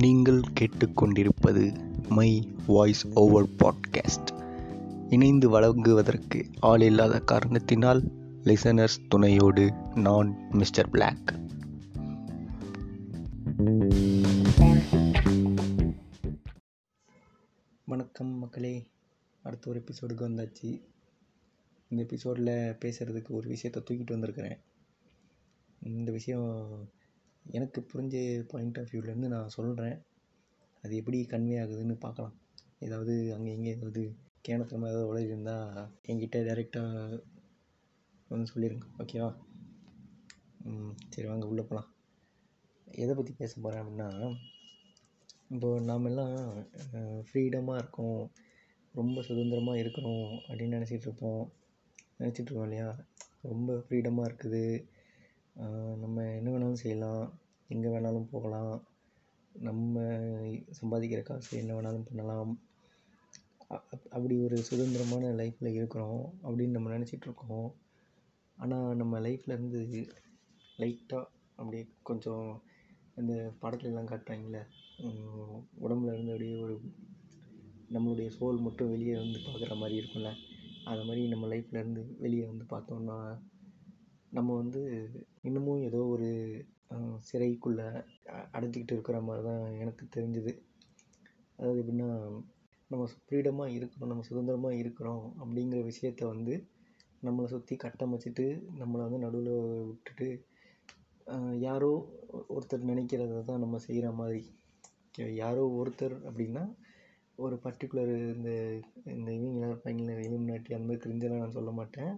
நீங்கள் கேட்டுக்கொண்டிருப்பது my voice over podcast. இணைந்து வழங்குவதற்கு ஆள் இல்லாத காரணத்தினால் லிசனர்ஸ் துணையோடு நான் மிஸ்டர் பிளாக் வணக்கம் மக்களே. அடுத்த ஒரு எபிசோடுக்கு வந்தாச்சு. இந்த எபிசோடில் பேசுகிறதுக்கு ஒரு விஷயத்தை தூக்கிட்டு வந்திருக்கிறேன். இந்த விஷயம் எனக்கு புரிஞ்ச பாயிண்ட் ஆஃப் வியூலேருந்து நான் சொல்கிறேன் அது எப்படி கன்வே ஆகுதுன்னு பார்க்கலாம். ஏதாவது அங்கே இங்கே ஏதாவது கேனத்தனமாக ஏதாவது உலகி என்கிட்ட டைரெக்டாக வந்து சொல்லிடுங்க ஓகேவா ம், சரி வாங்க உள்ளே போகலாம் எதை பற்றி பேச போகிறேன் அப்படின்னா இப்போது நாமெல்லாம் ஃப்ரீடமாக இருக்கோம். ரொம்ப சுதந்திரமாக இருக்கணும் அப்படின்னு நினச்சிட்டு இருப்போம். இல்லையா? ரொம்ப ஃப்ரீடமாக இருக்குது. நம்ம என்ன வேணாலும் செய்யலாம். எங்கே வேணாலும் போகலாம். நம்ம சம்பாதிக்கிற காசு என்ன வேணாலும் பண்ணலாம். அப்- அப்படி ஒரு சுதந்திரமான லைஃப்பில் இருக்கிறோம் அப்படின்னு நம்ம நினச்சிட்ருக்கோம் ஆனால் நம்ம லைஃப்லேருந்து லைட்டாக அப்படியே கொஞ்சம் இந்த படத்துலலாம் எல்லாம் காட்டுறாங்களே உடம்புல இருந்து அப்படியே ஒரு நம்மளுடைய சோல் மட்டும் வெளியே வந்து பார்க்குற மாதிரி இருக்கும்ல. அது மாதிரி நம்ம லைஃப்லேருந்து வெளியே வந்து பார்த்தோன்னா நம்ம வந்து இன்னமும் ஏதோ ஒரு சிறைக்குள்ளே சிறைக்குள்ள அடைஞ்சிக்கிட்டு இருக்கிற மாதிரி தான் எனக்கு தெரிஞ்சுது அதாவது எப்படின்னா நம்ம ஃப்ரீடமாக இருக்கிறோம் நம்ம சுதந்திரமாக இருக்கிறோம் அப்படிங்கிற விஷயத்த வந்து நம்மளை சுற்றி கட்டமைச்சிட்டு நம்மளை வந்து நடுவில் விட்டுட்டு யாரோ ஒருத்தர் நினைக்கிறத தான் நம்ம செய்கிற மாதிரி யாரோ ஒருத்தர் அப்படின்னா ஒரு பர்டிகுலர் இந்த இந்த இவங்களாம் இருப்பாங்களே இலுமினாட்டி அந்த மாதிரி கிரிஞ்செல்லாம் நான் சொல்ல மாட்டேன்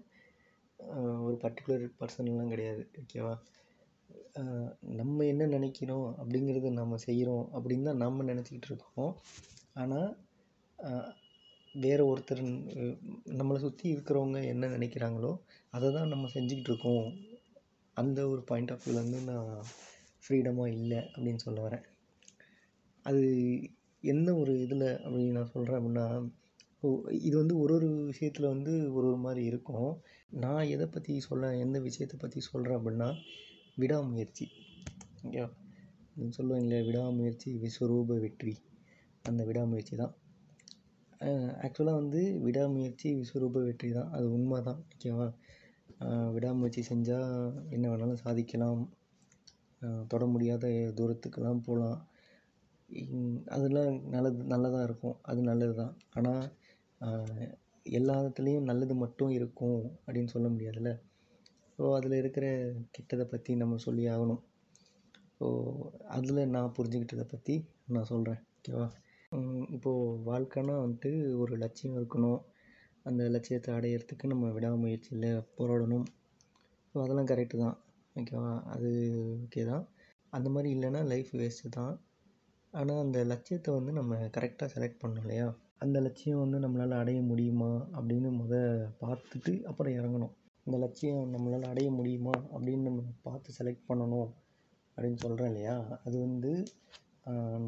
ஒரு பர்டிகுலர் பர்சன்லாம் கிடையாது ஓகேவா நம்ம என்ன நினைக்கிறோம் அப்படிங்கிறத நம்ம செய்கிறோம் அப்படின்னு தான் நம்ம நினச்சிக்கிட்டு இருக்கோம். ஆனால் வேறு ஒருத்தர் நம்மளை சுற்றி இருக்கிறவங்க என்ன நினைக்கிறாங்களோ அதை தான் நம்ம செஞ்சுக்கிட்டு இருக்கோம். அந்த ஒரு பாயிண்ட் ஆஃப் வியூலேருந்து நான் ஃப்ரீடமாக இல்லை அப்படின்னு சொல்ல வரேன். அது எந்த ஒரு இதில் அப்படின்னு நான் சொல்கிறேன் அப்படின்னா இது வந்து ஒரு ஒரு விஷயத்தில் வந்து ஒரு ஒரு மாதிரி இருக்கும். நான் எதை பற்றி சொல்ல எந்த விஷயத்தை பற்றி சொல்கிறேன் அப்படின்னா விடாமுயற்சி. ஓகேவா? இல்லையா விடாமுயற்சி விஸ்வரூப வெற்றி. அந்த விடாமுயற்சி தான். ஆக்சுவலாக வந்து விடாமுயற்சி விஸ்வரூப வெற்றி தான். அது உண்மை தான் ஓகேவா விடாமுயற்சி செஞ்சால் என்ன வேணாலும் சாதிக்கலாம். தொட முடியாத தூரத்துக்கெல்லாம் போகலாம். அதெல்லாம் நல்லது நல்லதாக இருக்கும். அது நல்லது தான் ஆனால் எல்லாத்துலேயும் நல்லது மட்டும் இருக்கும் அப்படின்னு சொல்ல முடியாதுல்ல? ஸோ அதில் இருக்கிற கெட்டதை பற்றி நம்ம சொல்லி ஆகணும். ஸோ அதில் நான் புரிஞ்சுக்கிட்டதை பற்றி நான் சொல்கிறேன் ஓகேவா இப்போது வாழ்க்கைன்னா வந்துட்டு ஒரு லட்சியம் இருக்கணும். அந்த லட்சியத்தை அடையிறதுக்கு நம்ம விடாமுயற்சியில் போராடணும். ஸோ அதெல்லாம் கரெக்டு தான். ஓகேவா அது ஓகே தான். அந்த மாதிரி இல்லைன்னா லைஃப் வேஸ்ட்டு தான். ஆனால் அந்த லட்சியத்தை வந்து நம்ம கரெக்டாக செலக்ட் பண்ணணும் இல்லையா? அந்த லட்சியம் வந்து நம்மளால் அடைய முடியுமா அப்படின்னு முத பார்த்துட்டு அப்புறம் இறங்கணும். இந்த லட்சியம் நம்மளால் அடைய முடியுமா அப்படின்னு நம்ம பார்த்து செலக்ட் பண்ணணும் அப்படின்னு சொல்கிறேன் இல்லையா? அது வந்து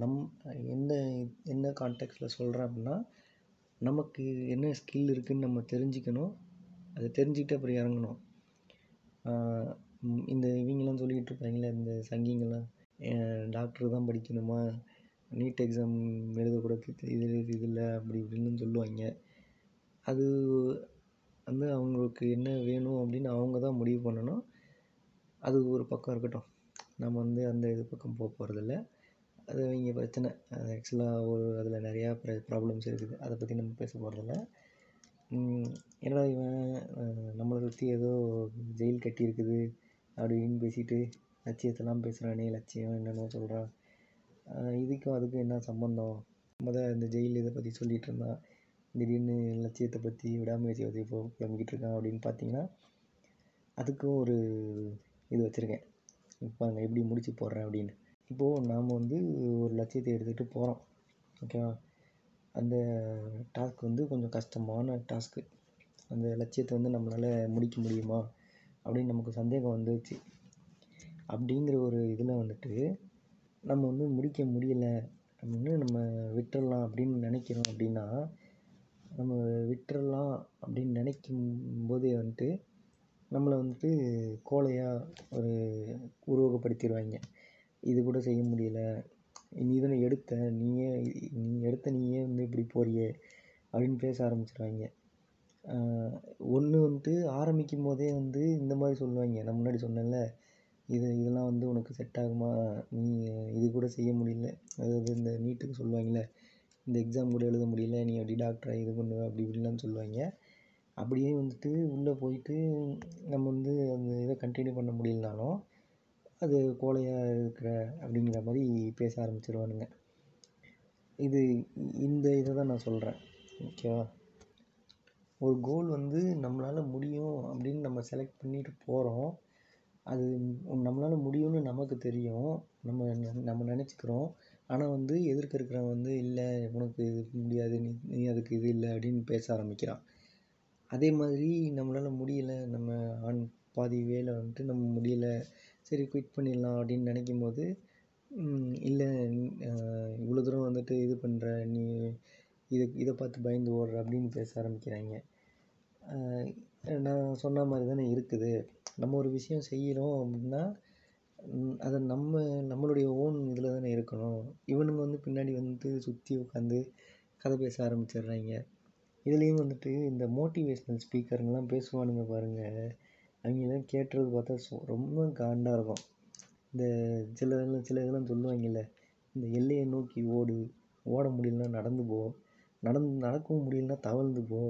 நம் எந்த என்ன கான்டெக்ட்டில் சொல்கிறேன் அப்படின்னா நமக்கு என்ன ஸ்கில் இருக்குதுன்னு நம்ம தெரிஞ்சுக்கணும். அதை தெரிஞ்சுக்கிட்டு அப்புறம் இறங்கணும். இந்த இவங்கெல்லாம் சொல்லிக்கிட்டு இருப்பாங்களே இந்த சங்கிங்கெல்லாம் டாக்டர் தான் படிக்கணுமா? நீட் எக்ஸாம் எழுதக்கூடாது இது இது இல்லை அப்படி இப்படின்னு சொல்லுவாங்க. அது வந்து அவங்களுக்கு என்ன வேணும் அப்படின்னு அவங்க தான் முடிவு பண்ணணும். அது ஒரு பக்கம் இருக்கட்டும். நம்ம வந்து அந்த இது பக்கம் போக போகிறதில்ல அது அவங்க பிரச்சனை. அது ஆக்சுவலாக ஒரு அதில் நிறையா ப்ர ப்ராப்ளம்ஸ் இருக்குது. அதை பற்றி நம்ம பேச போகிறதில்ல என்னடா இவன் நம்மளை சுற்றி ஏதோ ஜெயில் கட்டியிருக்குது அப்படின்னு பேசிட்டு லட்சியத்தெல்லாம் பேசுகிறானே லட்சியம் என்னென்ன சொல்கிறான் இதுக்கும் அதுக்கும் என்ன சம்மந்தம் முத இந்த ஜெயில் இதை பற்றி சொல்லிட்டு இருந்தான் திடீர்னு லட்சியத்தை பற்றி விடாமுயற்சியை பற்றி இப்போ கிளம்பிக்கிட்டு இருக்கான் அப்படின்னு பார்த்தீங்கன்னா அதுக்கும் ஒரு இது வச்சுருக்கேன். இப்போ நான் எப்படி முடிச்சு போடுறேன் அப்படின்னு. இப்போது நாம் வந்து ஒரு லட்சியத்தை எடுத்துகிட்டு போகிறோம் ஓகேவா அந்த டாஸ்க் வந்து கொஞ்சம் கஷ்டமான டாஸ்க்கு அந்த லட்சியத்தை வந்து நம்மளால் முடிக்க முடியுமா? அப்படின்னு நமக்கு சந்தேகம் வந்துச்சு அப்படிங்கிற ஒரு இதில் வந்துட்டு நம்ம வந்து முடிக்க முடியல அப்படின்னு நம்ம விட்டுறலாம் அப்படின்னு நினைக்கிறோம் அப்படின்னா நம்ம விட்டுறலாம் அப்படின்னு நினைக்கும் போதே வந்துட்டு நம்மளை வந்துட்டு கோழையாக ஒரு உருவகப்படுத்திடுவாங்க. இது கூட செய்ய முடியல. நீ தானே எடுத்த நீயே நீ எடுத்த நீயே வந்து இப்படி போறியே அப்படின்னு பேச ஆரம்பிச்சிடுவாங்க ஒன்று வந்துட்டு ஆரம்பிக்கும் போதே வந்து இந்த மாதிரி சொல்லுவாங்க. நான் முன்னாடி சொன்னேன்ல இது இதெல்லாம் வந்து உனக்கு செட் ஆகுமா? நீ இது கூட செய்ய முடியல. அதாவது இந்த நீட்டுக்கு சொல்லுவாங்கள்ல இந்த எக்ஸாம் கூட எழுத முடியல நீ அப்படி டாக்டரை இது பண்ணுவ அப்படி இப்படிலாம் சொல்லுவாங்க. அப்படியே வந்துட்டு உள்ளே போயிட்டு நம்ம வந்து அந்த இதை கண்டினியூ பண்ண முடியலனாலும் அது கோழையாக இருக்கிற அப்படிங்கிற மாதிரி பேச ஆரம்பிச்சிருவானுங்க. இது இந்த இதை தான் நான் சொல்கிறேன் ஓகேவா ஒரு கோல் வந்து நம்மளால் முடியும் அப்படின்னு நம்ம செலக்ட் பண்ணிட்டு போகிறோம் அது நம்மளால் முடியும்னு நமக்கு தெரியும். நம்ம நம்ம நினச்சிக்கிறோம். ஆனால் வந்து எதிர்க்க இருக்கிறவன் வந்து இல்லை உனக்கு இது முடியாது. நீ நீ அதுக்கு இது இல்லை அப்படின்னு பேச ஆரம்பிக்கிறான். அதே மாதிரி நம்மளால் முடியலை. நம்ம ஆன் பாதி வேலை வந்துட்டு நம்ம முடியலை. சரி குயிட் பண்ணிடலாம் அப்படின்னு நினைக்கும் போது இல்லை இவ்வளோ தூரம் வந்துட்டு இது பண்ணுற நீ இதை இதை பார்த்து பயந்து ஓடுற அப்படின்னு பேச ஆரம்பிக்கிறாங்க. நான் சொன்ன மாதிரி தானே இருக்குது. நம்ம ஒரு விஷயம் செய்கிறோம் அப்படின்னா அதை நம்ம நம்மளுடைய ஓன் இதில் தானே இருக்கணும். இவனுங்க வந்து பின்னாடி வந்து சுற்றி உட்காந்து கதை பேச ஆரம்பிச்சிடுறாங்க. இதுலேயும் வந்துட்டு இந்த மோட்டிவேஷ்னல் ஸ்பீக்கருங்கெல்லாம் பேசுவானுங்க பாருங்கள் அவங்கெல்லாம் கேட்டுறது பார்த்தா ஸோ ரொம்ப காண்டாக இருக்கும். இந்த சில இதெல்லாம் சில இதெல்லாம் சொல்லுவாங்கல்ல இந்த எல்லையை நோக்கி ஓடு. ஓட முடியலன்னா நடந்து போ. நடந்து நடக்கவும் முடியலன்னா தவழ்ந்து போ.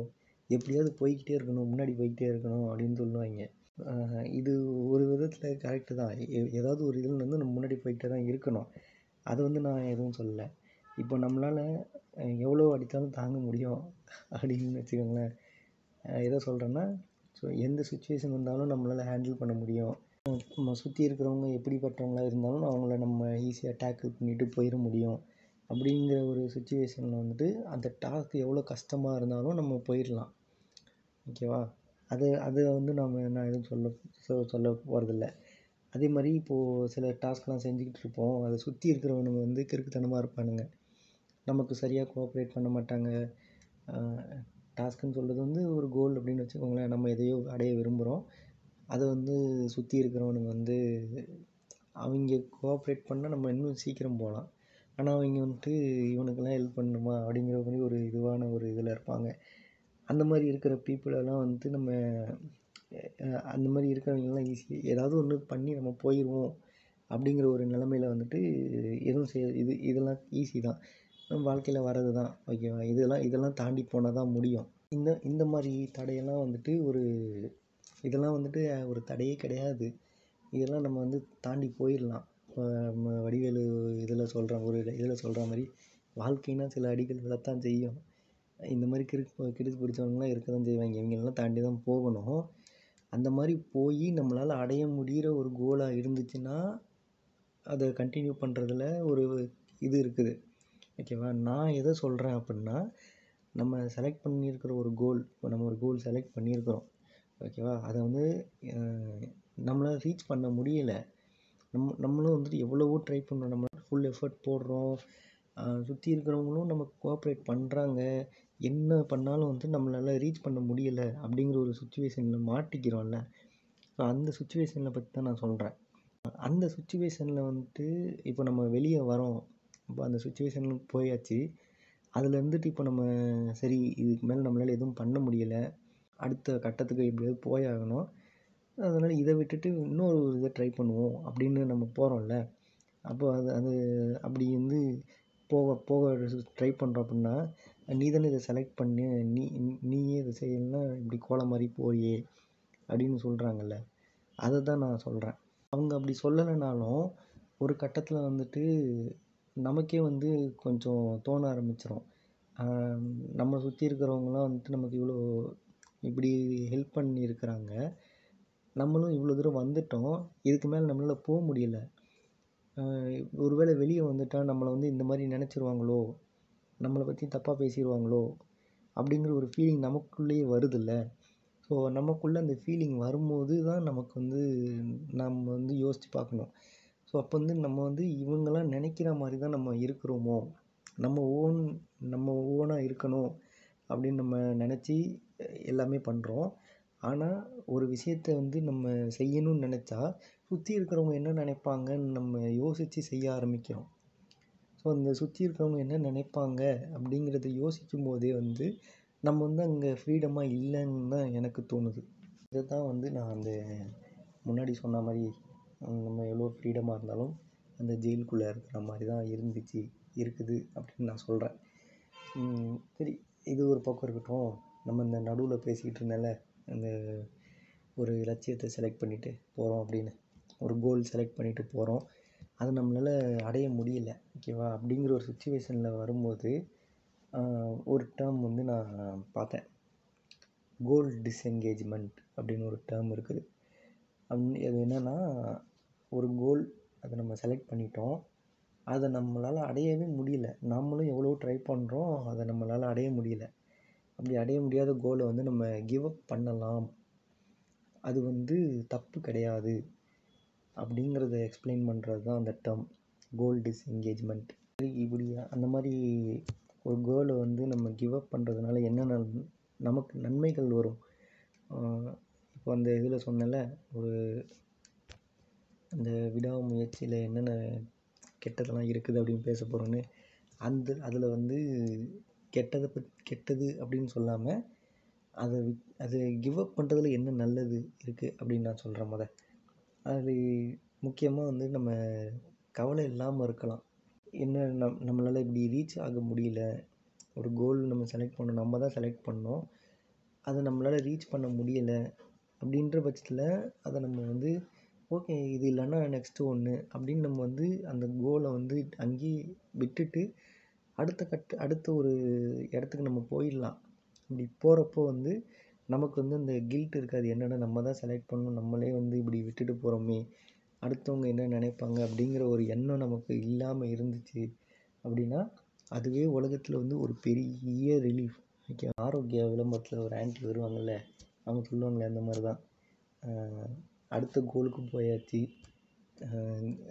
எப்படியாவது போய்க்கிட்டே இருக்கணும் முன்னாடி போய்க்கிட்டே இருக்கணும் அப்படின்னு சொல்லுவாங்க. இது ஒரு விதத்தில் கரெக்டு தான். ஏதாவது ஒரு இதில் வந்து நம்ம முன்னாடி போய்கிட்டே தான் இருக்கணும். அதை வந்து நான் எதுவும் சொல்லலை. இப்போ நம்மளால் எவ்வளோ அடித்தாலும் தாங்க முடியும் அப்படின்னு வச்சுக்கோங்களேன். எதை சொல்கிறேன்னா ஸோ எந்த சுச்சுவேஷன் வந்தாலும் நம்மளால் ஹேண்டில் பண்ண முடியும். நம்ம சுற்றி இருக்கிறவங்க எப்படிப்பட்டவங்களாக இருந்தாலும் அவங்கள நம்ம ஈஸியாக டேக்கிள் பண்ணிவிட்டு போயிட முடியும். அப்படிங்கிற ஒரு சுச்சுவேஷனில் வந்துட்டு அந்த டாஸ்க் எவ்வளோ கஷ்டமாக இருந்தாலும் நம்ம போயிடலாம். ஓகேவா அது அது வந்து நம்ம நான் எதுவும் சொல்ல சொ சொல்ல போகிறதில்ல அதே மாதிரி இப்போது சில டாஸ்க்லாம் செஞ்சுக்கிட்டு இருப்போம். அதை சுற்றி இருக்கிறவனுங்க வந்து கிறுக்குத்தனமாக இருப்பானுங்க. நமக்கு சரியாக கோஆப்ரேட் பண்ண மாட்டாங்க. டாஸ்க்குன்னு சொல்கிறது வந்து ஒரு கோல் அப்படின்னு வச்சுக்கோங்களேன். நம்ம எதையோ அடைய விரும்புகிறோம் அதை வந்து சுற்றி இருக்கிறவனுங்க வந்து அவங்க கோஆப்ரேட் பண்ணால் நம்ம இன்னும் சீக்கிரம் போகலாம். ஆனால் அவங்க வந்துட்டு இவனுக்கெல்லாம் ஹெல்ப் பண்ணணுமா அப்படிங்கிற மாதிரி ஒரு இதுவான ஒரு இதில் இருப்பாங்க. அந்த மாதிரி இருக்கிற பீப்புளெல்லாம் வந்துட்டு நம்ம அந்த மாதிரி இருக்கிறவங்கெல்லாம் ஈஸி ஏதாவது ஒன்று பண்ணி நம்ம போயிடுவோம் அப்படிங்கிற ஒரு நிலமையில வந்துட்டு எதுவும் செய்ய இது இதெல்லாம் ஈஸி தான். நம்ம வாழ்க்கையில் வர்றது தான் ஓகேவா? இதெல்லாம் இதெல்லாம் தாண்டி போனால் தான் முடியும். இந்த இந்த மாதிரி தடையெல்லாம் வந்துட்டு ஒரு இதெல்லாம் வந்துட்டு ஒரு தடையே கிடையாது. இதெல்லாம் நம்ம வந்து தாண்டி போயிடலாம். இப்போ நம்ம வடிவேலு இதில் சொல்கிற ஒரு இதில் சொல்கிற மாதிரி வாழ்க்கைனா சில அடிகள் விழத்தான் செய்யும். இந்த மாதிரி கிறுக்கு கிறுக்கு பிடிச்சவங்களாம் இருக்க தான் செய்வாங்க. இவங்களெல்லாம் தாண்டி தான் போகணும். அந்த மாதிரி போய் நம்மளால் அடைய முடிகிற ஒரு கோலாக இருந்துச்சுன்னா அதை கண்டினியூ பண்ணுறதுல ஒரு இது இருக்குது. ஓகேவா நான் எதை சொல்கிறேன் அப்படின்னா நம்ம செலக்ட் பண்ணியிருக்கிற ஒரு கோல் இப்போ நம்ம ஒரு கோல் செலக்ட் பண்ணியிருக்கிறோம். ஓகேவா அதை வந்து நம்மளால் ரீச் பண்ண முடியலை. நம்ம நம்மளும் வந்துட்டு எவ்வளவோ ட்ரை பண்ணுறோம் நம்ம ஃபுல் எஃபர்ட் போடுறோம். சுற்றி இருக்கிறவங்களும் நமக்கு கோஆப்ரேட் பண்ணுறாங்க என்ன பண்ணாலும் வந்து நம்மளால் ரீச் பண்ண முடியலை அப்படிங்கிற ஒரு சுச்சுவேஷனில் மாட்டிக்கிறோம்ல. ஸோ அந்த சுச்சுவேஷனை பற்றி தான் நான் சொல்கிறேன் அந்த சுச்சுவேஷனில் வந்துட்டு இப்போ நம்ம வெளியே வரோம். இப்போ அந்த சுச்சுவேஷனுக்கு போயாச்சு. அதில் இருந்துட்டு இப்போ நம்ம சரி இதுக்கு மேலே நம்மளால் எதுவும் பண்ண முடியலை. அடுத்த கட்டத்துக்கு எப்படியாவது போயாகணும். அதனால் இதை விட்டுட்டு இன்னொரு ஒரு இதை ட்ரை பண்ணுவோம் அப்படின்னு நம்ம போகிறோம்ல அப்போ அது அது அப்படி வந்து போக போக ட்ரை பண்ணுறோம் அப்படின்னா நீ தானே இதை செலக்ட் பண்ணி நீ நீயே இதை செய்யலைன்னா இப்படி கோலம் மாதிரி போறியே அப்படின்னு சொல்கிறாங்கல்ல அதை தான் நான் சொல்கிறேன் அவங்க அப்படி சொல்லலைனாலும் ஒரு கட்டத்தில் வந்துட்டு நமக்கே வந்து கொஞ்சம் தோண ஆரம்பிச்சிடும் நம்மளை சுற்றி இருக்கிறவங்களாம் வந்துட்டு நமக்கு இவ்வளோ இப்படி ஹெல்ப் பண்ணியிருக்கிறாங்க. நம்மளும் இவ்வளோ தூரம் வந்துட்டோம். இதுக்கு மேலே நம்மளால் போக முடியல. ஒரு வேளை வெளியே வந்துட்டால் நம்மளை வந்து இந்த மாதிரி நினச்சிருவாங்களோ? நம்மளை பற்றி தப்பாக பேசிடுவாங்களோ அப்படிங்கிற ஒரு ஃபீலிங் நமக்குள்ளேயே வருதுல்ல. ஸோ நமக்குள்ளே அந்த ஃபீலிங் வரும்போது தான் நமக்கு வந்து நம்ம வந்து யோசித்து பார்க்கணும். ஸோ அப்போ வந்து நம்ம வந்து இவங்கெல்லாம் நினைக்கிற மாதிரி தான் நம்ம இருக்கிறோமோ? நம்ம ஓன் நம்ம ஓனாக இருக்கணும் அப்படின்னு நம்ம நினச்சி எல்லாமே பண்ணுறோம் ஆனால் ஒரு விஷயத்த வந்து நம்ம செய்யணும்னு நினச்சா சுற்றி இருக்கிறவங்க என்ன நினைப்பாங்கன்னு நம்ம யோசித்து செய்ய ஆரம்பிக்கிறோம். ஸோ ஸோ அந்த சுற்றி இருக்கிறவங்க என்ன நினைப்பாங்க அப்படிங்கிறத யோசிக்கும் போதே வந்து நம்ம வந்து அங்கே ஃப்ரீடமாக இல்லைன்னு தான் எனக்கு தோணுது. இதை தான் வந்து நான் அந்த முன்னாடி சொன்ன மாதிரி நம்ம எவ்வளோ ஃப்ரீடமாக இருந்தாலும் அந்த ஜெயிலுக்குள்ளே இருக்கிற மாதிரி தான் இருந்துச்சு இருக்குது அப்படின்னு நான் சொல்கிறேன் சரி இது ஒரு பக்கம் இருக்கட்டும். நம்ம இந்த நடுவில் பேசிக்கிட்டு இருந்தேன்ல அந்த ஒரு லட்சியத்தை செலக்ட் பண்ணிவிட்டு போகிறோம் அப்படின்னு ஒரு கோல் செலக்ட் பண்ணிவிட்டு போகிறோம் அது நம்மளால் அடைய முடியல ஓகேவா அப்படிங்கிற ஒரு சுச்சுவேஷனில் வரும்போது ஒரு டேர்ம் வந்து நான் பார்த்தேன். கோல் டிஸ்எங்கேஜ்மெண்ட் அப்படின்னு ஒரு டேர்ம் இருக்குது. அப் அது என்னென்னா ஒரு கோல் அதை நம்ம செலக்ட் பண்ணிட்டோம். அதை நம்மளால் அடையவே முடியல. நம்மளும் எவ்வளோ ட்ரை பண்ணுறோம் அதை நம்மளால் அடைய முடியல. அப்படி அடைய முடியாத கோலை வந்து நம்ம கிவ் அப் பண்ணலாம். அது வந்து தப்பு கிடையாது. அப்படிங்கிறத எக்ஸ்பிளைன் பண்ணுறது தான் அந்த டேர்ம் கோல் டிஸ்எங்கேஜ்மெண்ட் இப்படி அந்த மாதிரி ஒரு கோலை வந்து நம்ம கிவ் அப் பண்ணுறதுனால என்னென்ன நமக்கு நன்மைகள் வரும்? இப்போ அந்த இதில் சொன்னேன்ல ஒரு அந்த விடாமுயற்சியில் என்னென்ன கெட்டதெல்லாம் இருக்குது அப்படின்னு பேச போகிறோன்னு அந்த அதில் வந்து கெட்டதை பத் கெட்டது அப்படின்னு சொல்லாமல் அதை விட் அதை கிவ் அப் பண்ணுறதுல என்ன நல்லது இருக்குது அப்படின்னு நான் சொல்கிறேன் முத. அது முக்கியமாக வந்து நம்ம கவலை இல்லாமல் இருக்கலாம். என்ன நம் நம்மளால் இப்படி ரீச் ஆக முடியல. ஒரு கோல் நம்ம செலக்ட் பண்ணோம் நம்ம தான் செலக்ட் பண்ணோம். அதை நம்மளால் ரீச் பண்ண முடியலை அப்படின்ற பட்சத்தில் அதை நம்ம வந்து ஓகே இது இல்லைன்னா நெக்ஸ்ட்டு ஒன்று அப்படின்னு நம்ம வந்து அந்த கோலை வந்து அங்கேயே விட்டுட்டு அடுத்த கட்ட அடுத்த ஒரு இடத்துக்கு நம்ம போயிடலாம். அப்படி போகிறப்போ வந்து நமக்கு வந்து அந்த கில்ட் இருக்காது. என்னடா நம்ம தான் செலக்ட் பண்ணோம் நம்மளே வந்து இப்படி விட்டுட்டு போகிறோமே அடுத்தவங்க என்ன நினைப்பாங்க? அப்படிங்கிற ஒரு எண்ணம் நமக்கு இல்லாமல் இருந்துச்சு அப்படின்னா அதுவே உலகத்தில் வந்து ஒரு பெரிய ரிலீஃப் ஓகே ஆரோக்கிய விளம்பரத்தில் ஒரு ஆன்ட்டி வருவாங்கள்ல அவங்க சொல்லுவாங்களே அந்த மாதிரி தான் அடுத்த கோலுக்கு போயாச்சு.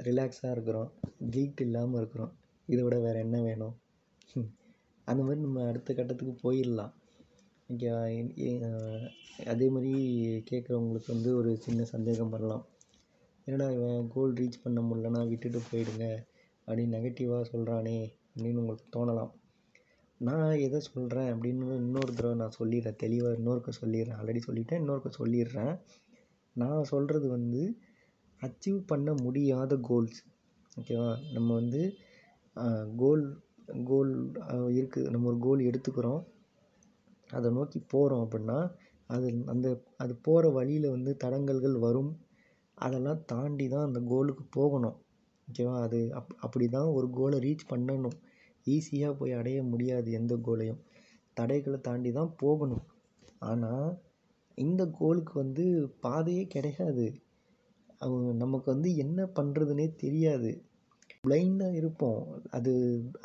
ரிலாக்ஸாக இருக்கிறோம். கில்ட் இல்லாமல் இருக்கிறோம். இதை விட வேறு என்ன வேணும்? அந்த மாதிரி நம்ம அடுத்த கட்டத்துக்கு போயிடலாம். ஓகேவா அதே மாதிரி கேட்குறவங்களுக்கு வந்து ஒரு சின்ன சந்தேகம் வரலாம். என்னடா இவன் கோல் ரீச் பண்ண முடியலன்னா விட்டுட்டு போயிடுங்க. அப்படின்னு நெகட்டிவாக சொல்கிறானே அப்படின்னு உங்களுக்கு தோணலாம். நான் எதை சொல்கிறேன் அப்படின்னு இன்னொரு தடவை நான் சொல்லிடுறேன். தெளிவாக இன்னொருக்க சொல்லிடுறேன். ஆல்ரெடி சொல்லிட்டேன் இன்னொருக்க சொல்லிடுறேன். நான் சொல்கிறது வந்து அச்சீவ் பண்ண முடியாத கோல்ஸ் ஓகேவா நம்ம வந்து கோல் கோல் இருக்குது நம்ம ஒரு கோல் எடுத்துக்கிறோம். அதை நோக்கி போகிறோம் அப்படின்னா அது அந்த அது போகிற வழியில் வந்து தடங்கல்கள் வரும். அதெல்லாம் தாண்டி தான் அந்த கோலுக்கு போகணும். ஓகேவா அது அப் அப்படி தான் ஒரு கோலை ரீச் பண்ணணும். ஈஸியாக போய் அடைய முடியாது எந்த கோலையும் தடைகளை தாண்டி தான் போகணும். ஆனால் இந்த கோலுக்கு வந்து பாதையே கிடையாது. அவங்க நமக்கு வந்து என்ன பண்ணுறதுனே தெரியாது. பிளைண்டாக இருப்போம். அது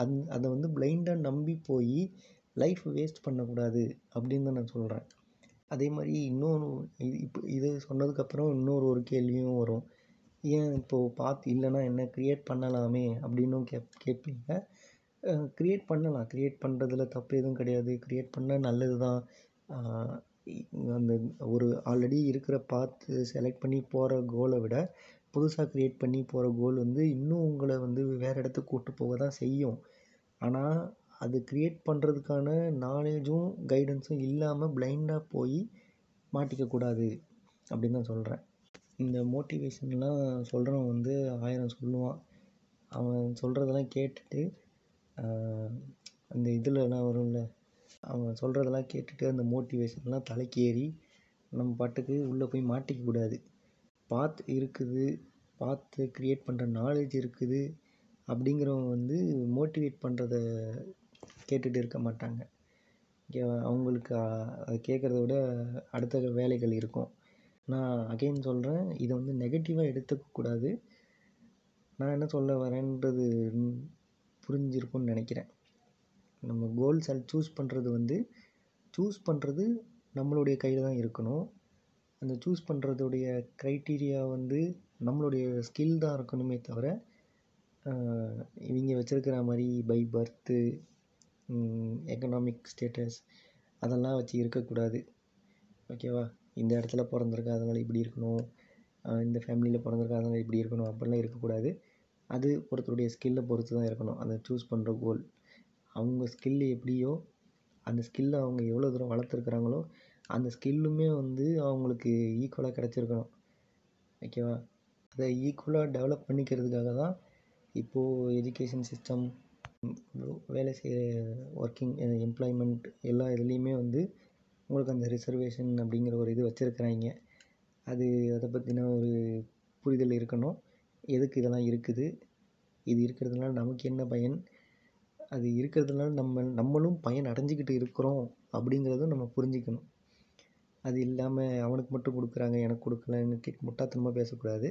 அந் அதை வந்து பிளைண்டாக நம்பி போய் லைஃப் வேஸ்ட் பண்ணக்கூடாது அப்படின்னு தான் நான் சொல்கிறேன் அதே மாதிரி இன்னொன்று இது இப்போ இது சொன்னதுக்கப்புறம் இன்னொரு ஒரு கேள்வியும் வரும். ஏன் இப்போது பார்த்து இல்லைன்னா என்ன க்ரியேட் பண்ணலாமே அப்படின்னும் கேப் கேட்பீங்க க்ரியேட் பண்ணலாம். க்ரியேட் பண்ணுறதுல தப்பு எதுவும் கிடையாது. க்ரியேட் பண்ணால் நல்லது தான். அந்த ஒரு ஆல்ரெடி இருக்கிற பார்த்து செலக்ட் பண்ணி போகிற கோலை விட புதுசாக க்ரியேட் பண்ணி போகிற கோல் வந்து இன்னும் உங்களை வந்து வேறு இடத்துக்கு கூட்டு போக தான் செய்யும். ஆனால் அது க்ரியேட் பண்ணுறதுக்கான நாலேஜும் கைடன்ஸும் இல்லாமல் பிளைண்டாக போய் மாட்டிக்கக்கூடாது அப்படின்னு தான் சொல்கிறேன் இந்த மோட்டிவேஷன்லாம் சொல்கிறவன் வந்து ஆயிரம் சொல்லுவான். அவன் சொல்கிறதெல்லாம் கேட்டுட்டு அந்த இதுலலாம் வரும்ல அவன் சொல்கிறதெல்லாம் கேட்டுட்டு அந்த மோட்டிவேஷன்லாம் தலைக்கு ஏறி நம்ம பாட்டுக்கு உள்ளே போய் மாட்டிக்கக்கூடாது பாத் இருக்குது பார்த்து க்ரியேட் பண்ணுற நாலேஜ் இருக்குது அப்படிங்கிறவங்க வந்து மோட்டிவேட் பண்ணுறத கேட்டுகிட்டு இருக்க மாட்டாங்க. கே அவங்களுக்கு அதை கேட்குறத விட அடுத்த வேலைகள் இருக்கும். நான் அகைன் சொல்கிறேன் இதை வந்து நெகட்டிவாக எடுத்துக்கக்கூடாது நான் என்ன சொல்ல வரேன்றது புரிஞ்சிருக்கும்னு நினைக்கிறேன். நம்ம கோல்ஸ் அது சூஸ் பண்ணுறது வந்து சூஸ் பண்ணுறது நம்மளுடைய கையில் தான் இருக்கணும். அந்த சூஸ் பண்ணுறதுடைய க்ரைட்டீரியா வந்து நம்மளுடைய ஸ்கில் தான் இருக்கணுமே தவிர இவங்க வச்சுருக்கிற மாதிரி பை பர்த்து எக்கனாமிக் ஸ்டேட்டஸ் அதெல்லாம் வச்சு இருக்கக்கூடாது. ஓகேவா இந்த இடத்துல பிறந்திருக்கா அதனால் இப்படி இருக்கணும். இந்த ஃபேமிலியில் பிறந்திருக்கா அதனால் இப்படி இருக்கணும். அப்படிலாம் இருக்கக்கூடாது. அது ஒருத்தருடைய ஸ்கில்லை பொறுத்து தான் இருக்கணும். அந்த சூஸ் பண்ணுற கோல் அவங்க ஸ்கில் எப்படியோ அந்த ஸ்கில்லை அவங்க எவ்வளோ தூரம் வளர்த்துருக்குறாங்களோ அந்த ஸ்கில்லுமே வந்து அவங்களுக்கு ஈக்குவலாக கிடச்சிருக்கணும். ஓகேவா அதை ஈக்குவலாக டெவலப் பண்ணிக்கிறதுக்காக தான் இப்போது எஜுகேஷன் சிஸ்டம் வேலை செய்கிற ஒர்க்கிங் எம்ப்ளாய்மெண்ட் எல்லா இதுலேயுமே வந்து உங்களுக்கு அந்த ரிசர்வேஷன் அப்படிங்கிற ஒரு இது வச்சுருக்குறாங்க. அது அதை பற்றின ஒரு புரிதல் இருக்கணும். எதுக்கு இதெல்லாம் இருக்குது? இது இருக்கிறதுனால நமக்கு என்ன பயன்? அது இருக்கிறதுனால நம்ம நம்மளும் பயன் அடைஞ்சிக்கிட்டு இருக்கிறோம் அப்படிங்கிறதும் நம்ம புரிஞ்சிக்கணும். அது இல்லாமல் அவனுக்கு மட்டும் கொடுக்குறாங்க எனக்கு கொடுக்கலன்னு கேட்க முட்டாத்தனமாக பேசக்கூடாது.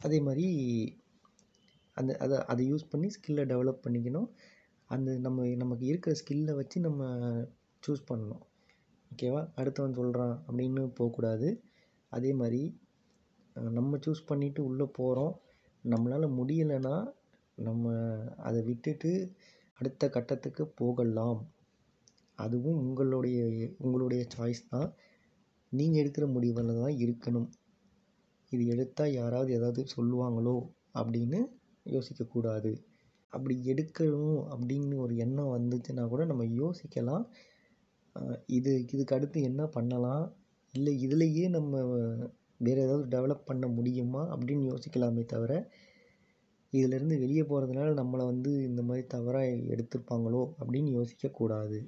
அதே மாதிரி அந்த அதை அதை யூஸ் பண்ணி ஸ்கில்லை டெவலப் பண்ணிக்கணும். அந்த நம்ம நமக்கு இருக்கிற ஸ்கில்லை வச்சு நம்ம சூஸ் பண்ணணும். ஓகேவா அடுத்தவன் சொல்கிறான் அப்படின்னு போகக்கூடாது. அதே மாதிரி நம்ம சூஸ் பண்ணிவிட்டு உள்ளே போகிறோம் நம்மளால் முடியலைன்னா நம்ம அதை விட்டுட்டு அடுத்த கட்டத்துக்கு போகலாம். அதுவும் உங்களுடைய உங்களுடைய சாய்ஸ் தான். நீங்கள் எடுக்கிற முடிவில் தான் இருக்கணும். இது எடுத்தால் யாராவது ஏதாவது சொல்லுவாங்களோ அப்படின்னு யோசிக்கக்கூடாது. அப்படி எடுக்கணும் அப்படின்னு ஒரு எண்ணம் வந்துச்சுன்னா கூட நம்ம யோசிக்கலாம். இது இதுக்கு அடுத்து என்ன பண்ணலாம்? இல்லை இதுலேயே நம்ம வேறு ஏதாவது டெவலப் பண்ண முடியுமா அப்படின்னு யோசிக்கலாமே தவிர இதிலேருந்து வெளியே போகிறதுனால நம்மளை வந்து இந்த மாதிரி தவறாக எடுத்திருப்பாங்களோ அப்படின்னு யோசிக்கக்கூடாது.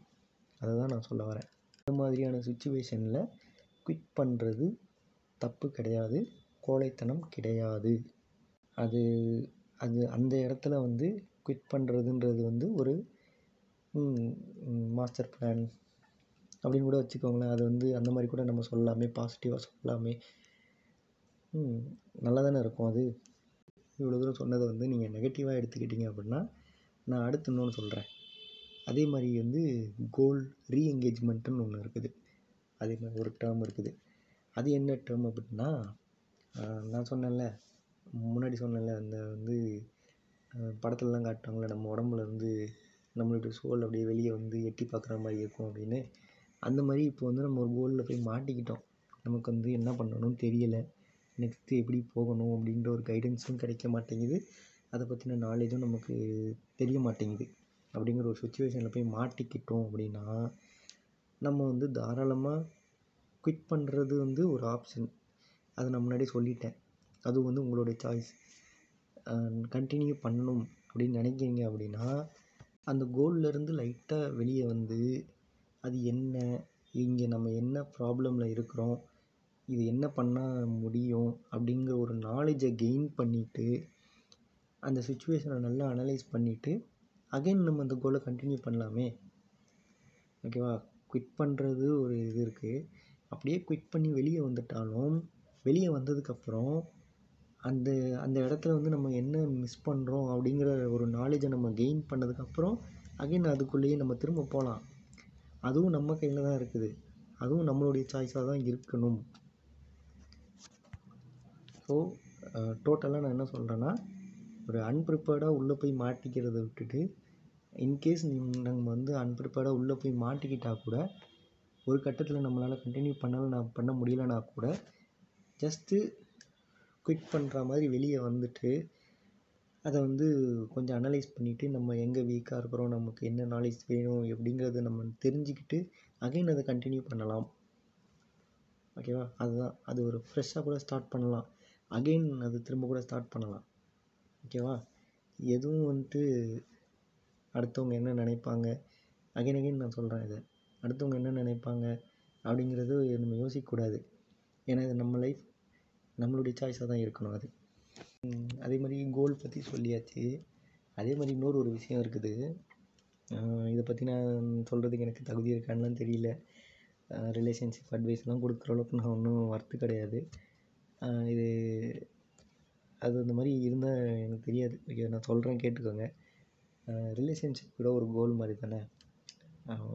அதை தான் நான் சொல்ல வரேன். இந்த மாதிரியான சுச்சுவேஷனில் குவிட் பண்ணுறது தப்பு கிடையாது. கோழைத்தனம் கிடையாது. அது அது அந்த இடத்துல வந்து குவிட் பண்ணுறதுன்றது வந்து ஒரு மாஸ்டர் பிளான் அப்படின்னு கூட வச்சுக்கோங்களேன். அது வந்து அந்த மாதிரி கூட நம்ம சொல்லலாமே பாசிட்டிவாக சொல்லலாமே. நல்லா தானே இருக்கும் அது. இவ்வளோ தூரம் சொன்னதை வந்து நீங்கள் நெகட்டிவாக எடுத்துக்கிட்டீங்க அப்படின்னா நான் அடுத்து இன்னொன்று சொல்கிறேன் அதே மாதிரி வந்து கோல் ரீஎங்கேஜ்மெண்ட்டுன்னு ஒன்று இருக்குது. அதே மாதிரி ஒரு டேர்ம் இருக்குது. அது என்ன டேர்ம் அப்படின்னா நான் சொன்னேன்ல முன்னாடி சொன்னேன்ல அந்த வந்து படத்துலலாம் காட்டுவாங்கள்ல நம்ம உடம்புல இருந்து நம்மளுடைய சோல் அப்படியே வெளியே வந்து எட்டி பார்க்குற மாதிரி இருக்கும் அப்படின்னு. அந்த மாதிரி இப்போ வந்து நம்ம ஒரு கோலில் போய் மாட்டிக்கிட்டோம். நமக்கு வந்து என்ன பண்ணணும்னு தெரியலை. நெக்ஸ்ட்டு எப்படி போகணும் அப்படின்ற ஒரு கைடன்ஸும் கிடைக்க மாட்டேங்குது. அதை பற்றின நாலேஜும் நமக்கு தெரிய மாட்டேங்குது. அப்படிங்கிற ஒரு சுச்சுவேஷனில் போய் மாட்டிக்கிட்டோம் அப்படின்னா நம்ம வந்து தாராளமாக குவிட் பண்ணுறது வந்து ஒரு ஆப்ஷன் அதை நான் முன்னாடியே சொல்லிட்டேன். அது வந்து உங்களுடைய சாய்ஸ் கண்டினியூ பண்ணணும் அப்படின்னு நினைக்கிறீங்க அப்படின்னா அந்த கோல்லேருந்து லைட்டாக வெளியே வந்து அது என்ன? இங்கே நம்ம என்ன ப்ராப்ளமில் இருக்கிறோம்? இது என்ன பண்ணால் முடியும்? அப்படிங்கிற ஒரு நாலேஜை கெயின் பண்ணிவிட்டு அந்த சுச்சுவேஷனை நல்லா அனலைஸ் பண்ணிவிட்டு அகைன் நம்ம அந்த கோலை கண்டினியூ பண்ணலாமே. ஓகேவா குவிட் பண்ணுறது ஒரு இது இருக்குது அப்படியே குவிட் பண்ணி வெளியே வந்துட்டாலும் வெளியே வந்ததுக்கப்புறம் அந்த அந்த இடத்துல வந்து நம்ம என்ன மிஸ் பண்ணுறோம் அப்படிங்கிற ஒரு நாலேஜை நம்ம கெயின் பண்ணதுக்கப்புறம் அகைன் அதுக்குள்ளேயே நம்ம திரும்ப போகலாம் அதுவும் நம்ம கையில் தான் இருக்குது. அதுவும் நம்மளுடைய சாய்ஸாக தான் இருக்கணும். ஸோ டோட்டலாக நான் என்ன சொல்கிறேன்னா ஒரு அன்ப்ரிப்பேர்டாக உள்ளே போய் மாட்டிக்கிறத விட்டுட்டு இன்கேஸ் நம்ம வந்து அன்ப்ரிப்பேர்டாக உள்ளே போய் மாட்டிக்கிட்டால் கூட ஒரு கட்டத்தில் நம்மளால் கண்டினியூ பண்ணலாம் நான் பண்ண முடியலனா கூட ஜஸ்ட்டு குயிக் பண்ணுற மாதிரி வெளியே வந்துட்டு அதை வந்து கொஞ்சம் அனலைஸ் பண்ணிவிட்டு நம்ம எங்கே வீக்காக இருக்கிறோம் நமக்கு என்ன நாலேஜ் வேணும் எப்படிங்கிறத நம்ம தெரிஞ்சுக்கிட்டு அகைன் அதை கண்டினியூ பண்ணலாம். ஓகேவா அதுதான். அது ஒரு ஃப்ரெஷ்ஷாக கூட ஸ்டார்ட் பண்ணலாம். அகைன் அது திரும்ப கூட ஸ்டார்ட் பண்ணலாம். ஓகேவா எதுவும் வந்துட்டு அடுத்தவங்க என்ன நினைப்பாங்க? அகைன் அகைன் நான் சொல்கிறேன் இதை. அடுத்தவங்க என்ன நினைப்பாங்க? அப்படிங்கிறது நம்ம யோசிக்கக்கூடாது ஏன்னா இது நம்ம லைஃப் நம்மளுடைய சாய்ஸாக தான் இருக்கணும் அது. அதே மாதிரி கோல் பற்றி சொல்லியாச்சு. அதே மாதிரி இன்னொரு ஒரு விஷயம் இருக்குது. இதை பற்றி நான் சொல்கிறதுக்கு எனக்கு தகுதி இருக்கான்லாம் தெரியல. ரிலேஷன்ஷிப் அட்வைஸ்லாம் கொடுக்குற அளவுக்கு நான் ஒன்றும் ஒர்த்து கிடையாது. இது அது அந்த மாதிரி இருந்தால் எனக்கு தெரியாது. ஓகே நான் சொல்கிறேன் கேட்டுக்கோங்க. ரிலேஷன்ஷிப் கூட ஒரு கோல் மாதிரி தானே?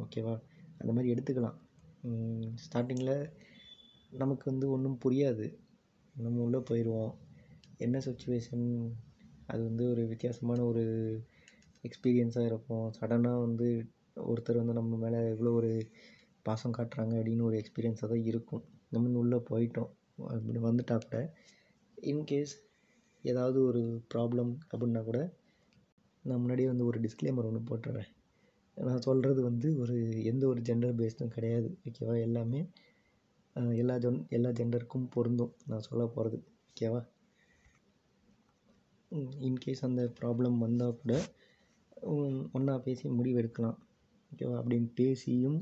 ஓகேவா அந்த மாதிரி எடுத்துக்கலாம். ஸ்டார்டிங்கில் நமக்கு வந்து ஒன்றும் புரியாது. நம்ம உள்ளே போயிடுவோம் என்ன சுச்சுவேஷன் அது வந்து ஒரு வித்தியாசமான ஒரு எக்ஸ்பீரியன்ஸாக இருக்கும். சடனாக வந்து ஒருத்தர் வந்து நம்ம மேலே எவ்வளோ ஒரு பாசம் காட்டுறாங்க அப்படின்னு ஒரு எக்ஸ்பீரியன்ஸாக தான் இருக்கும். நம்ம உள்ளே போயிட்டோம். அப்படி வந்துட்டா கூட இன்கேஸ் ஏதாவது ஒரு ப்ராப்ளம் அப்படின்னா கூட நான் முன்னாடியே வந்து ஒரு டிஸ்க்ளைமர் ஒன்று போட்டுறேன். நான் சொல்கிறது வந்து ஒரு எந்த ஒரு ஜெண்டர் பேஸ்டும் கிடையாது ஓகேவா எல்லாமே எல்லா ஜென் எல்லா ஜெண்டருக்கும் பொருந்தும். நான் சொல்ல போகிறது ஓகேவா இன்கேஸ் அந்த ப்ராப்ளம் வந்தால் கூட ஒன்றா பேசி முடிவெடுக்கலாம் ஓகேவா அப்படின்னு பேசியும்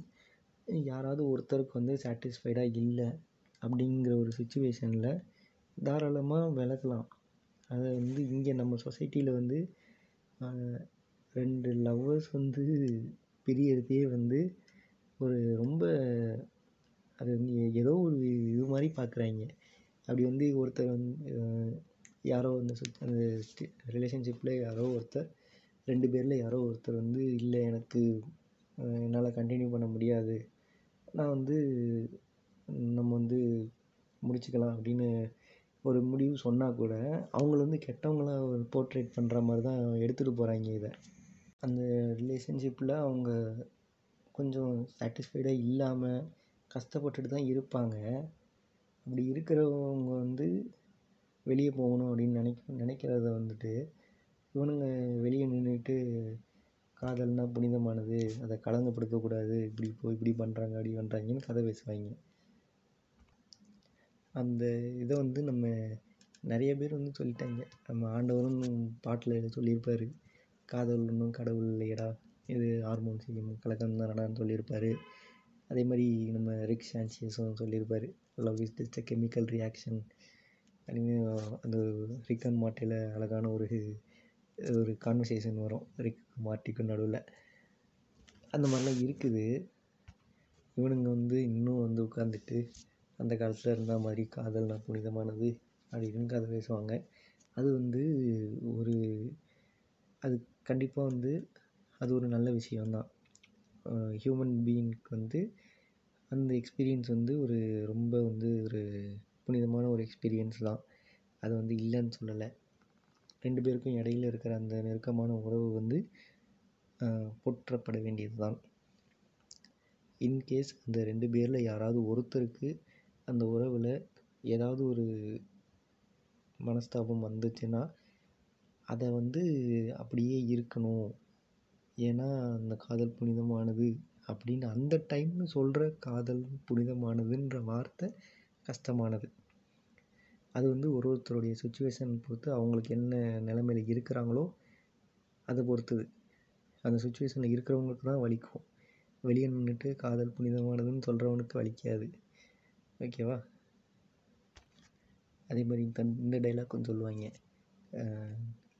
யாராவது ஒருத்தருக்கு வந்து சாட்டிஸ்ஃபைடாக இல்லை அப்படிங்கிற ஒரு சுச்சுவேஷனில் தாராளமாக விளக்கலாம். அதை வந்து இங்கே நம்ம சொசைட்டியில் வந்து ரெண்டு லவ்வர்ஸ் வந்து பிரியறதே வந்து ஒரு ரொம்ப அது வந்து ஏதோ ஒரு இது மாதிரி பார்க்குறாங்க அப்படி வந்து ஒருத்தர் வந்து யாரோ அந்த சுத் அந்த ரிலேஷன்ஷிப்பில் யாரோ ஒருத்தர் ரெண்டு பேரில் யாரோ ஒருத்தர் வந்து இல்லை எனக்கு என்னால் கண்டினியூ பண்ண முடியாது. நான் வந்து நம்ம வந்து முடிச்சுக்கலாம் அப்படின்னு ஒரு முடிவு சொன்னால் கூட அவங்கள வந்து கெட்டவங்களா ஒரு போர்ட்ரேட் பண்ணுற மாதிரி தான் எடுத்துகிட்டு போகிறாங்க இதை. அந்த ரிலேஷன்ஷிப்பில் அவங்க கொஞ்சம் சாட்டிஸ்ஃபைடாக இல்லாமல் கஷ்டப்பட்டுட்டு தான் இருப்பாங்க. அப்படி இருக்கிறவங்க வந்து வெளியே போகணும் அப்படின்னு நினைக்க நினைக்கிறத வந்துட்டு இவனுங்க வெளியே நின்றுட்டு காதல்னால் புனிதமானது அதை களங்கப்படுத்தக்கூடாது இப்படி போய் இப்படி பண்ணுறாங்க அப்படி பண்ணுறாங்கன்னு கதை பேசுவாங்க. அந்த இதை வந்து நம்ம நிறைய பேர் வந்து சொல்லிட்டாங்க. நம்ம ஆண்டவரும் பாட்டில் சொல்லியிருப்பாரு. காதல் ஒன்றும் கடவுள் இல்லையடா. இது ஹார்மோன் செய்யும் கலக்கம் தானடான்னு சொல்லியிருப்பாரு. அதே மாதிரி நம்ம ரிக் சான்சியஸும் சொல்லியிருப்பாரு. Love is just a chemical reaction அப்படின்னு அந்த ரிக் அண்ட் மார்ட்டியில் அழகான ஒரு ஒரு கான்வர்சேஷன் வரும். ரிக் மார்ட்டிக்கும் நடுவில். அந்த மாதிரிலாம் இருக்குது. இவனுங்க வந்து இன்னும் வந்து உட்காந்துட்டு அந்த காலத்தில் இருந்த மாதிரி காதல்னா புனிதமானது அப்படின்னு கதை பேசுவாங்க. அது வந்து ஒரு அது கண்டிப்பாக வந்து அது ஒரு நல்ல விஷயம்தான். ஹியூமன் பீயிங்க்கு வந்து அந்த எக்ஸ்பீரியன்ஸ் வந்து ஒரு ரொம்ப வந்து ஒரு புனிதமான ஒரு எக்ஸ்பீரியன்ஸ் தான். அது வந்து இல்லைன்னு சொல்லலை. ரெண்டு பேருக்கும் இடையில இருக்கிற அந்த நெருக்கமான உறவு வந்து போற்றப்பட வேண்டியது தான் இன்கேஸ் அந்த ரெண்டு பேரில் யாராவது ஒருத்தருக்கு அந்த உறவில் ஏதாவது ஒரு மனஸ்தாபம் வந்துச்சுன்னா அதை வந்து அப்படியே இருக்கணும். ஏன்னா அந்த காதல் புனிதமானது அப்படின்னு அந்த டைம்னு சொல்கிற காதல் புனிதமானதுன்ற வார்த்தை கஷ்டமானது. அது வந்து ஒரு ஒருத்தருடைய சுச்சுவேஷன் பொறுத்து அவங்களுக்கு என்ன நிலமையில இருக்கிறாங்களோ அதை பொறுத்தது. அந்த சுச்சுவேஷனில் இருக்கிறவங்களுக்கு தான் வலிக்கும். வெளியே நின்றுட்டு காதல் புனிதமானதுன்னு சொல்கிறவனுக்கு வலிக்காது. ஓகேவா அதே மாதிரி தன் இந்த டைலாக்கும் சொல்லுவாங்க.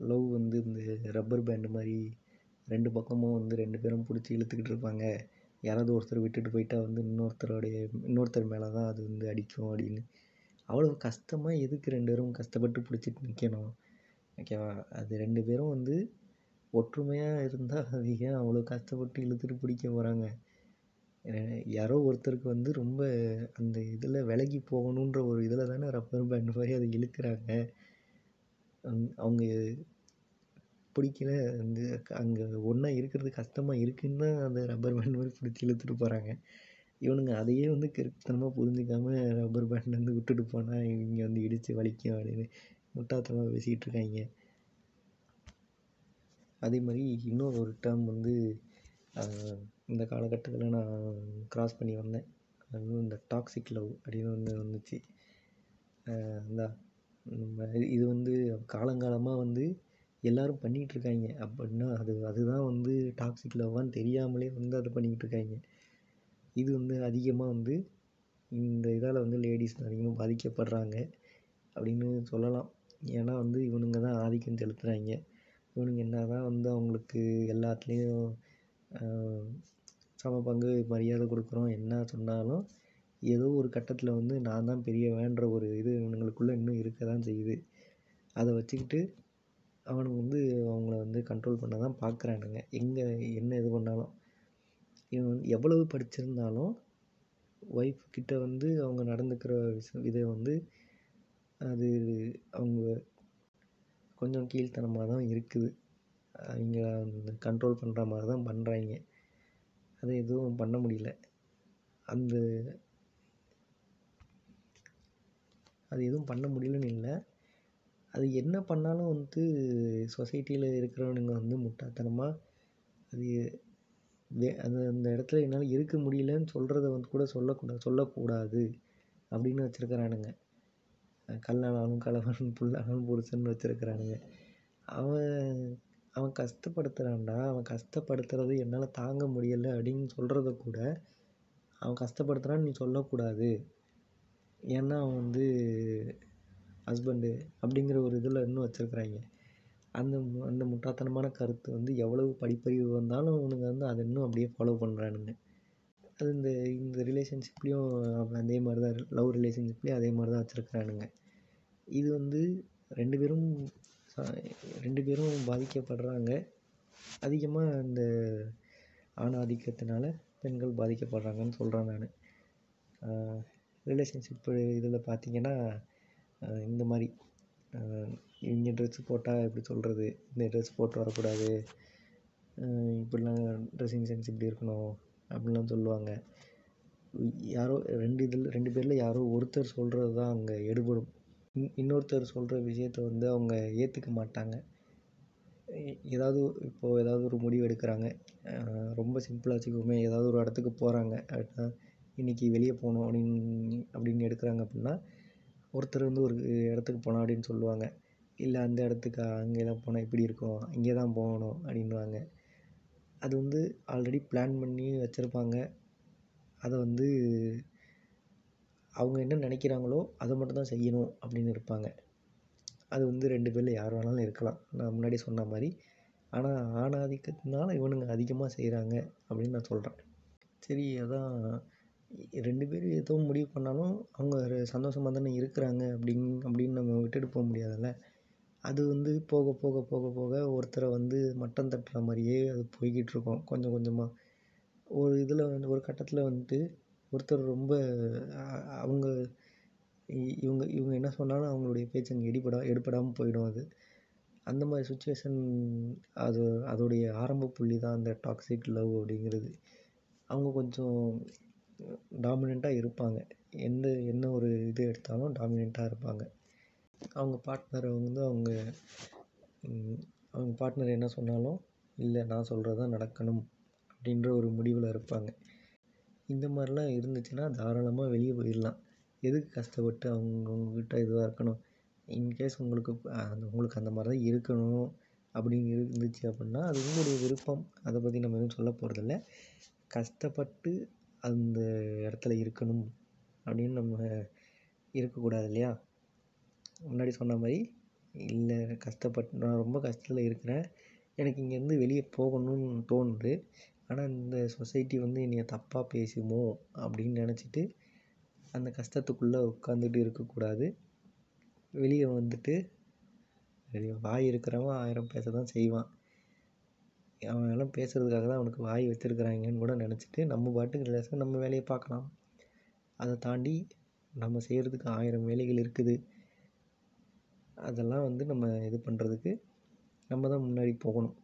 லவ் வந்து இந்த ரப்பர் பேண்டு மாதிரி ரெண்டு பக்கமும் வந்து ரெண்டு பேரும் பிடிச்சி இழுத்துக்கிட்டு இருப்பாங்க. யாராவது ஒருத்தர் விட்டுட்டு போயிட்டா வந்து இன்னொருத்தரோடைய இன்னொருத்தர் மேலே தான் அது வந்து அடிக்கும் அப்படின்னு. அவ்வளோ கஷ்டமாக எதுக்கு ரெண்டு பேரும் கஷ்டப்பட்டு பிடிச்சிட்டு நிற்கணும் ஓகேவா அது ரெண்டு பேரும் வந்து ஒற்றுமையாக இருந்தால் அது ஏன் அவ்வளோ கஷ்டப்பட்டு இழுத்துட்டு பிடிக்க போகிறாங்க யாரோ ஒருத்தருக்கு வந்து ரொம்ப அந்த இதில் விலகி போகணுன்ற ஒரு இதில் தானே ரப்பர் பேண்ட் மாதிரி அதை இழுக்கிறாங்க. அவங்க பிடிக்கல வந்து அங்கே ஒன்றா இருக்கிறது கஷ்டமாக இருக்குன்னு தான் அந்த ரப்பர் பேண்ட் மாதிரி பிடிச்சி இழுத்துட்டு போகிறாங்க இவனுங்க அதையே வந்து கிறுக்குத்தனமாக புரிஞ்சிக்காமல் ரப்பர் பேண்ட் வந்து விட்டுட்டு போனால் இவங்க வந்து இடித்து வலிக்கும் அப்படின்னு முட்டாள்தனமாக பேசிக்கிட்டு இருக்காங்க. அதே மாதிரி இன்னொரு ஒரு டேர்ம் வந்து இந்த காலகட்டத்தில் நான் க்ராஸ் பண்ணி வந்தேன். அதுவும் இந்த டாக்ஸிக் லவ் அப்படின்னு ஒன்று வந்துச்சு. இந்த இது வந்து காலங்காலமாக வந்து எல்லாரும் பண்ணிகிட்டு இருக்காங்க. அப்படின்னா அது அதுதான் வந்து டாக்ஸிக் லவ்வான்னு தெரியாமலே வந்து அதை பண்ணிக்கிட்டுருக்காங்க இது வந்து அதிகமாக வந்து இந்த இதால் வந்து லேடிஸ் அதிகமாக பாதிக்கப்படுறாங்க அப்படின்னு சொல்லலாம். ஏன்னா வந்து இவனுங்க தான் ஆதிக்கம் செலுத்துகிறாங்க இவனுங்க என்ன தான் வந்து அவங்களுக்கு எல்லாத்துலேயும் சம பங்கு மரியாதை கொடுக்குறோம். என்ன சொன்னாலும் ஏதோ ஒரு கட்டத்தில் வந்து நான் தான் பெரியவன்ற ஒரு இது இவனுங்களுக்குள்ளே இன்னும் இருக்க தான் செய்யுது. அதை வச்சுக்கிட்டு அவனுங்க வந்து அவங்கள வந்து கண்ட்ரோல் பண்ண தான் பார்க்குறானுங்க எங்கே என்ன இது பண்ணாலும். இவன் வந்து எவ்வளவு படிச்சிருந்தாலும் ஒய்ஃப் கிட்ட வந்து அவங்க நடந்துக்கிற விஷ இதை வந்து அது அவங்க கொஞ்சம் கீழ்த்தனமாக தான் இருக்குது. அவங்க கண்ட்ரோல் பண்ணுற மாதிரி தான் பண்ணுறாங்க அது எதுவும் பண்ண முடியல. அந்த அது எதுவும் பண்ண முடியலன்னு இல்லை. அது என்ன பண்ணாலும் வந்துட்டு சொசைட்டியில் இருக்கிறவனுங்க வந்து முட்டாத்தனமாக அது வே அது அந்த இடத்துல என்னால் இருக்க முடியலன்னு சொல்கிறத வந்து கூட சொல்லக்கூடாது சொல்லக்கூடாது அப்படின்னு வச்சுருக்கிறானுங்க. கல்லானாலும் கலவன் புல்லானாலும் புருஷன் வச்சுருக்கிறானுங்க. அவன் அவன் கஷ்டப்படுத்துகிறான்டா அவன் கஷ்டப்படுத்துறது என்னால் தாங்க முடியலை அப்படின்னு சொல்கிறத கூட அவன் கஷ்டப்படுத்துகிறான்னு நீ சொல்லக்கூடாது. ஏன்னா அவன் வந்து ஹஸ்பண்டு அப்படிங்கிற ஒரு இதில் இன்னும் வச்சுருக்குறாங்க. அந்த மு அந்த முட்டாள்தனமான கருத்து வந்து எவ்வளவு படிப்பறிவு வந்தாலும் அவனுங்க வந்து அதை இன்னும் அப்படியே ஃபாலோ பண்ணுறானுங்க அது இந்த இந்த ரிலேஷன்ஷிப்லேயும் அதே மாதிரி தான் லவ் ரிலேஷன்ஷிப்லேயும் அதே மாதிரி தான் வச்சுருக்குறானுங்க. இது வந்து ரெண்டு பேரும் ரெண்டு பேரும் பாதிக்கப்படுறாங்க. அதிகமாக இந்த ஆண் ஆதிக்கத்தினால பெண்கள் பாதிக்கப்படுறாங்கன்னு சொல்கிறேன் நான். ரிலேஷன்ஷிப்பு இதில் பார்த்தீங்கன்னா இந்த மாதிரி. இவங்க ட்ரெஸ்ஸு போட்டால் எப்படி சொல்கிறது இந்த ட்ரெஸ் போட்டு வரக்கூடாது. இப்படிலாம் ட்ரெஸ்ஸிங் சென்ஸ் இப்படி இருக்கணும் அப்படிலாம் சொல்லுவாங்க. யாரோ ரெண்டு இதில் ரெண்டு பேரில் யாரோ ஒருத்தர் சொல்கிறது தான் அங்கே எடுபடும். இன் இன்னொருத்தர் சொல்கிற விஷயத்த வந்து அவங்க ஏற்றுக்க மாட்டாங்க. ஏதாவது இப்போது ஏதாவது ஒரு முடிவு எடுக்கிறாங்க. ரொம்ப சிம்பிளாக வச்சுக்குவோமே ஏதாவது ஒரு இடத்துக்கு போகிறாங்க அப்படின்னா இன்றைக்கி வெளியே போகணும் அப்படின்னு அப்படின்னு எடுக்கிறாங்க அப்படின்னா ஒருத்தர் வந்து ஒரு இடத்துக்கு போகலாம் அப்படின்னு சொல்லுவாங்க. இல்லை அந்த இடத்துக்கு அங்கேலாம் போனால் இப்படி இருக்கும் இங்கே தான் போகணும் அப்படின்னுவாங்க. அது வந்து ஆல்ரெடி பிளான் பண்ணி வச்சுருப்பாங்க. அதை வந்து அவங்க என்ன நினைக்கிறாங்களோ அதை மட்டும் தான் செய்யணும் அப்படின்னு இருப்பாங்க. அது வந்து ரெண்டு பேரில் யார் வேணாலும் இருக்கலாம். நான் முன்னாடி சொன்ன மாதிரி. ஆனால் ஆணாதிக்கத்தினால இவனுங்க அதிகமாக செய்கிறாங்க அப்படின்னு நான் சொல்கிறேன் சரி அதான். ரெண்டு பேரும் ஏதோ முடிவு பண்ணாலும் அவங்க சந்தோஷமாக தானே இருக்கிறாங்க அப்படின்னு அப்படின்னு நம்ம விட்டுட்டு போக முடியாதுல்ல? அது வந்து போக போக போக போக ஒருத்தரை வந்து மட்டம் தட்டுற மாதிரியே அது போய்கிட்டு இருக்கும். கொஞ்சம் கொஞ்சமாக ஒரு இதில் வந்து ஒரு கட்டத்தில் வந்துட்டு ஒருத்தர் ரொம்ப அவங்க இவங்க இவங்க என்ன சொன்னாலும் அவங்களுடைய பேச்சு அங்கே எடுபடா எடுபடாமல் போயிடும் அது. அந்த மாதிரி சுச்சுவேஷன் அது அதோடைய ஆரம்ப புள்ளி தான் அந்த டாக்ஸிக் லவ் அப்படிங்கிறது. அவங்க கொஞ்சம் டாமினண்ட்டாக இருப்பாங்க. எந்த என்ன ஒரு இது எடுத்தாலும் டாமினண்ட்டாக இருப்பாங்க. அவங்க பார்ட்னரை வந்து அவங்க அவங்க பார்ட்னர் என்ன சொன்னாலும் இல்லை நான் சொல்கிறது தான் நடக்கணும் அப்படின்ற ஒரு முடிவில் இருப்பாங்க. இந்த மாதிரிலாம் இருந்துச்சுன்னா தாராளமாக வெளியே போயிடலாம். எதுக்கு கஷ்டப்பட்டு அவங்க இதுவாக இருக்கணும்? இன்கேஸ் உங்களுக்கு அந்த உங்களுக்கு அந்த மாதிரி தான் இருக்கணும் அப்படின்னு இருந்துச்சு அப்படின்னா அது உங்களுடைய விருப்பம். அதை பற்றி நம்ம எதுவும் சொல்ல போகிறதில்ல கஷ்டப்பட்டு அந்த இடத்துல இருக்கணும் அப்படின்னு நம்ம இருக்கக்கூடாது இல்லையா? முன்னாடி சொன்ன மாதிரி இல்லை கஷ்டப்பட்டு நான் ரொம்ப கஷ்டத்தில் இருக்கிறேன். எனக்கு இங்கேருந்து வெளியே போகணும்னு தோணுது. ஆனால் இந்த சொசைட்டி வந்து என்னைய தப்பாக பேசுமோ அப்படின்னு நினச்சிட்டு அந்த கஷ்டத்துக்குள்ளே உட்காந்துட்டு இருக்கக்கூடாது. வெளியே வந்துட்டு வாய் இருக்கிறவன் ஆயிரம் பேச தான் செய்வான். அவன் எல்லாம் பேசுகிறதுக்காக தான் அவனுக்கு வாய் வச்சுருக்குறாங்கன்னு கூட நினச்சிட்டு நம்ம பாட்டுக்கு ரிலாக்ஸாக நம்ம வேலையை பார்க்கலாம். அதை தாண்டி நம்ம செய்கிறதுக்கு ஆயிரம் வேலைகள் இருக்குது. அதெல்லாம் வந்து நம்ம இது பண்ணுறதுக்கு நம்ம தான் முன்னாடி போகணும்.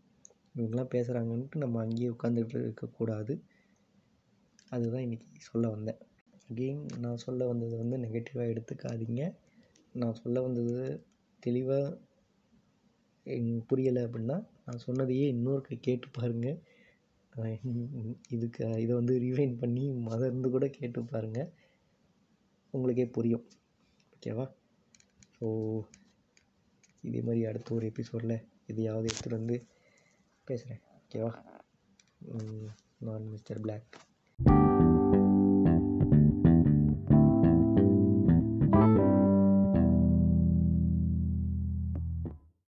இவங்கெல்லாம் பேசுகிறாங்கன்ட்டு நம்ம அங்கேயே உட்காந்துட்டு இருக்கக்கூடாது. அதுதான் இன்றைக்கி சொல்ல வந்தேன். அகெயின் நான் சொல்ல வந்தது வந்து நெகட்டிவாக எடுத்துக்காதீங்க. நான் சொல்ல வந்தது தெளிவாக புரியலை அப்படின்னா நான் சொன்னதையே இன்னொருக்க கேட்டு பாருங்கள் இதுக்கு இதை வந்து ரீவைன் பண்ணி மதர்ந்து கூட கேட்டு பாருங்கள் உங்களுக்கே புரியும். ஓகேவா ஸோ இதே மாதிரி அடுத்த ஒரு எபிசோடில் எதையாவது எடுத்துகிட்டு வந்து பேசுகிறேன் ஓகேவா நான் மிஸ்டர் பிளாக்